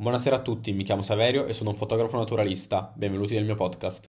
Buonasera a tutti, mi chiamo Saverio e sono un fotografo naturalista. Benvenuti nel mio podcast.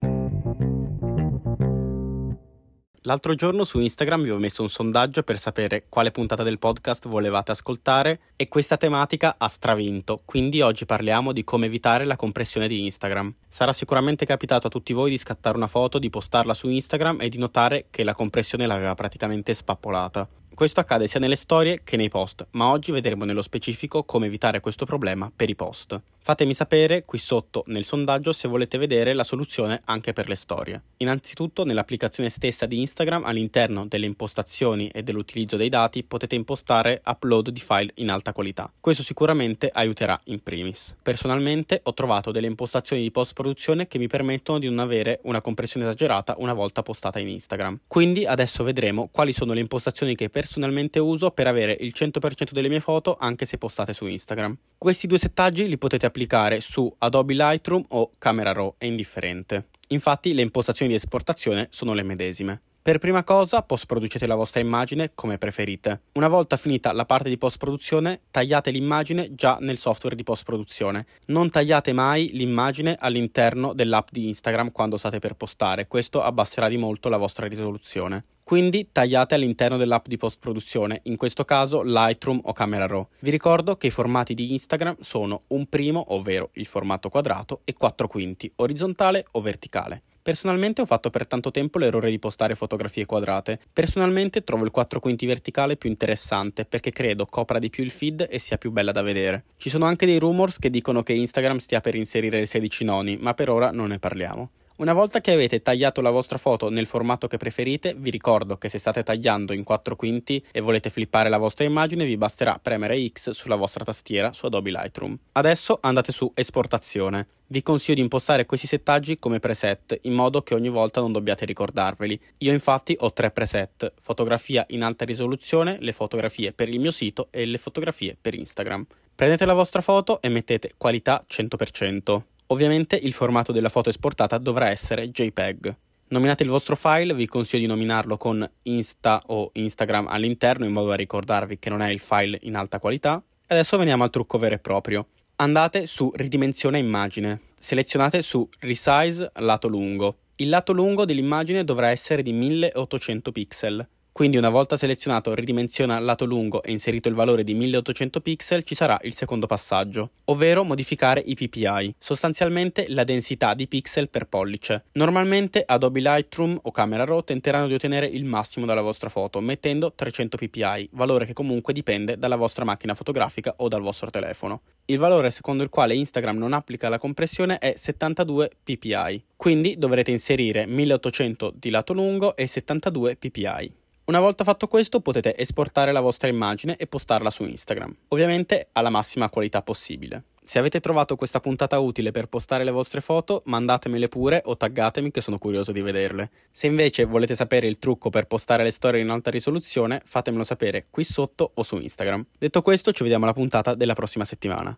L'altro giorno su Instagram vi ho messo un sondaggio per sapere quale puntata del podcast volevate ascoltare e questa tematica ha stravinto, quindi oggi parliamo di come evitare la compressione di Instagram. Sarà sicuramente capitato a tutti voi di scattare una foto, di postarla su Instagram e di notare che la compressione l'aveva praticamente spappolata. Questo accade sia nelle storie che nei post, ma oggi vedremo nello specifico come evitare questo problema per i post. Fatemi sapere qui sotto nel sondaggio se volete vedere la soluzione anche per le storie. Innanzitutto nell'applicazione stessa di Instagram all'interno delle impostazioni e dell'utilizzo dei dati potete impostare upload di file in alta qualità. Questo sicuramente aiuterà in primis. Personalmente ho trovato delle impostazioni di post produzione che mi permettono di non avere una compressione esagerata una volta postata in Instagram. Quindi adesso vedremo quali sono le impostazioni che personalmente uso per avere il 100% delle mie foto anche se postate su Instagram. Questi due settaggi li potete applicare su Adobe Lightroom o Camera Raw, è indifferente. Infatti le impostazioni di esportazione sono le medesime. Per prima cosa, post producete la vostra immagine come preferite. Una volta finita la parte di post produzione, tagliate l'immagine già nel software di post produzione. Non tagliate mai l'immagine all'interno dell'app di Instagram quando state per postare, questo abbasserà di molto la vostra risoluzione. Quindi tagliate all'interno dell'app di post produzione, in questo caso Lightroom o Camera Raw. Vi ricordo che i formati di Instagram sono un primo, ovvero il formato quadrato, e 4 quinti, orizzontale o verticale. Personalmente ho fatto per tanto tempo l'errore di postare fotografie quadrate. Personalmente trovo il 4 quinti verticale più interessante perché credo copra di più il feed e sia più bella da vedere. Ci sono anche dei rumors che dicono che Instagram stia per inserire le 16 noni, ma per ora non ne parliamo. Una volta che avete tagliato la vostra foto nel formato che preferite, vi ricordo che se state tagliando in 4 quinti e volete flippare la vostra immagine, vi basterà premere X sulla vostra tastiera su Adobe Lightroom. Adesso andate su Esportazione. Vi consiglio di impostare questi settaggi come preset, in modo che ogni volta non dobbiate ricordarveli. Io infatti ho tre preset, fotografia in alta risoluzione, le fotografie per il mio sito e le fotografie per Instagram. Prendete la vostra foto e mettete qualità 100%. Ovviamente il formato della foto esportata dovrà essere JPEG. Nominate il vostro file, vi consiglio di nominarlo con Insta o Instagram all'interno in modo da ricordarvi che non è il file in alta qualità. Adesso veniamo al trucco vero e proprio. Andate su ridimensione immagine, selezionate su resize lato lungo. Il lato lungo dell'immagine dovrà essere di 1800 pixel. Quindi una volta selezionato ridimensiona lato lungo e inserito il valore di 1800 pixel ci sarà il secondo passaggio, ovvero modificare i PPI, sostanzialmente la densità di pixel per pollice. Normalmente Adobe Lightroom o Camera Raw tenteranno di ottenere il massimo dalla vostra foto mettendo 300 ppi, valore che comunque dipende dalla vostra macchina fotografica o dal vostro telefono. Il valore secondo il quale Instagram non applica la compressione è 72 ppi, quindi dovrete inserire 1800 di lato lungo e 72 ppi. Una volta fatto questo potete esportare la vostra immagine e postarla su Instagram, ovviamente alla massima qualità possibile. Se avete trovato questa puntata utile per postare le vostre foto, mandatemele pure o taggatemi che sono curioso di vederle. Se invece volete sapere il trucco per postare le storie in alta risoluzione, fatemelo sapere qui sotto o su Instagram. Detto questo, ci vediamo alla puntata della prossima settimana.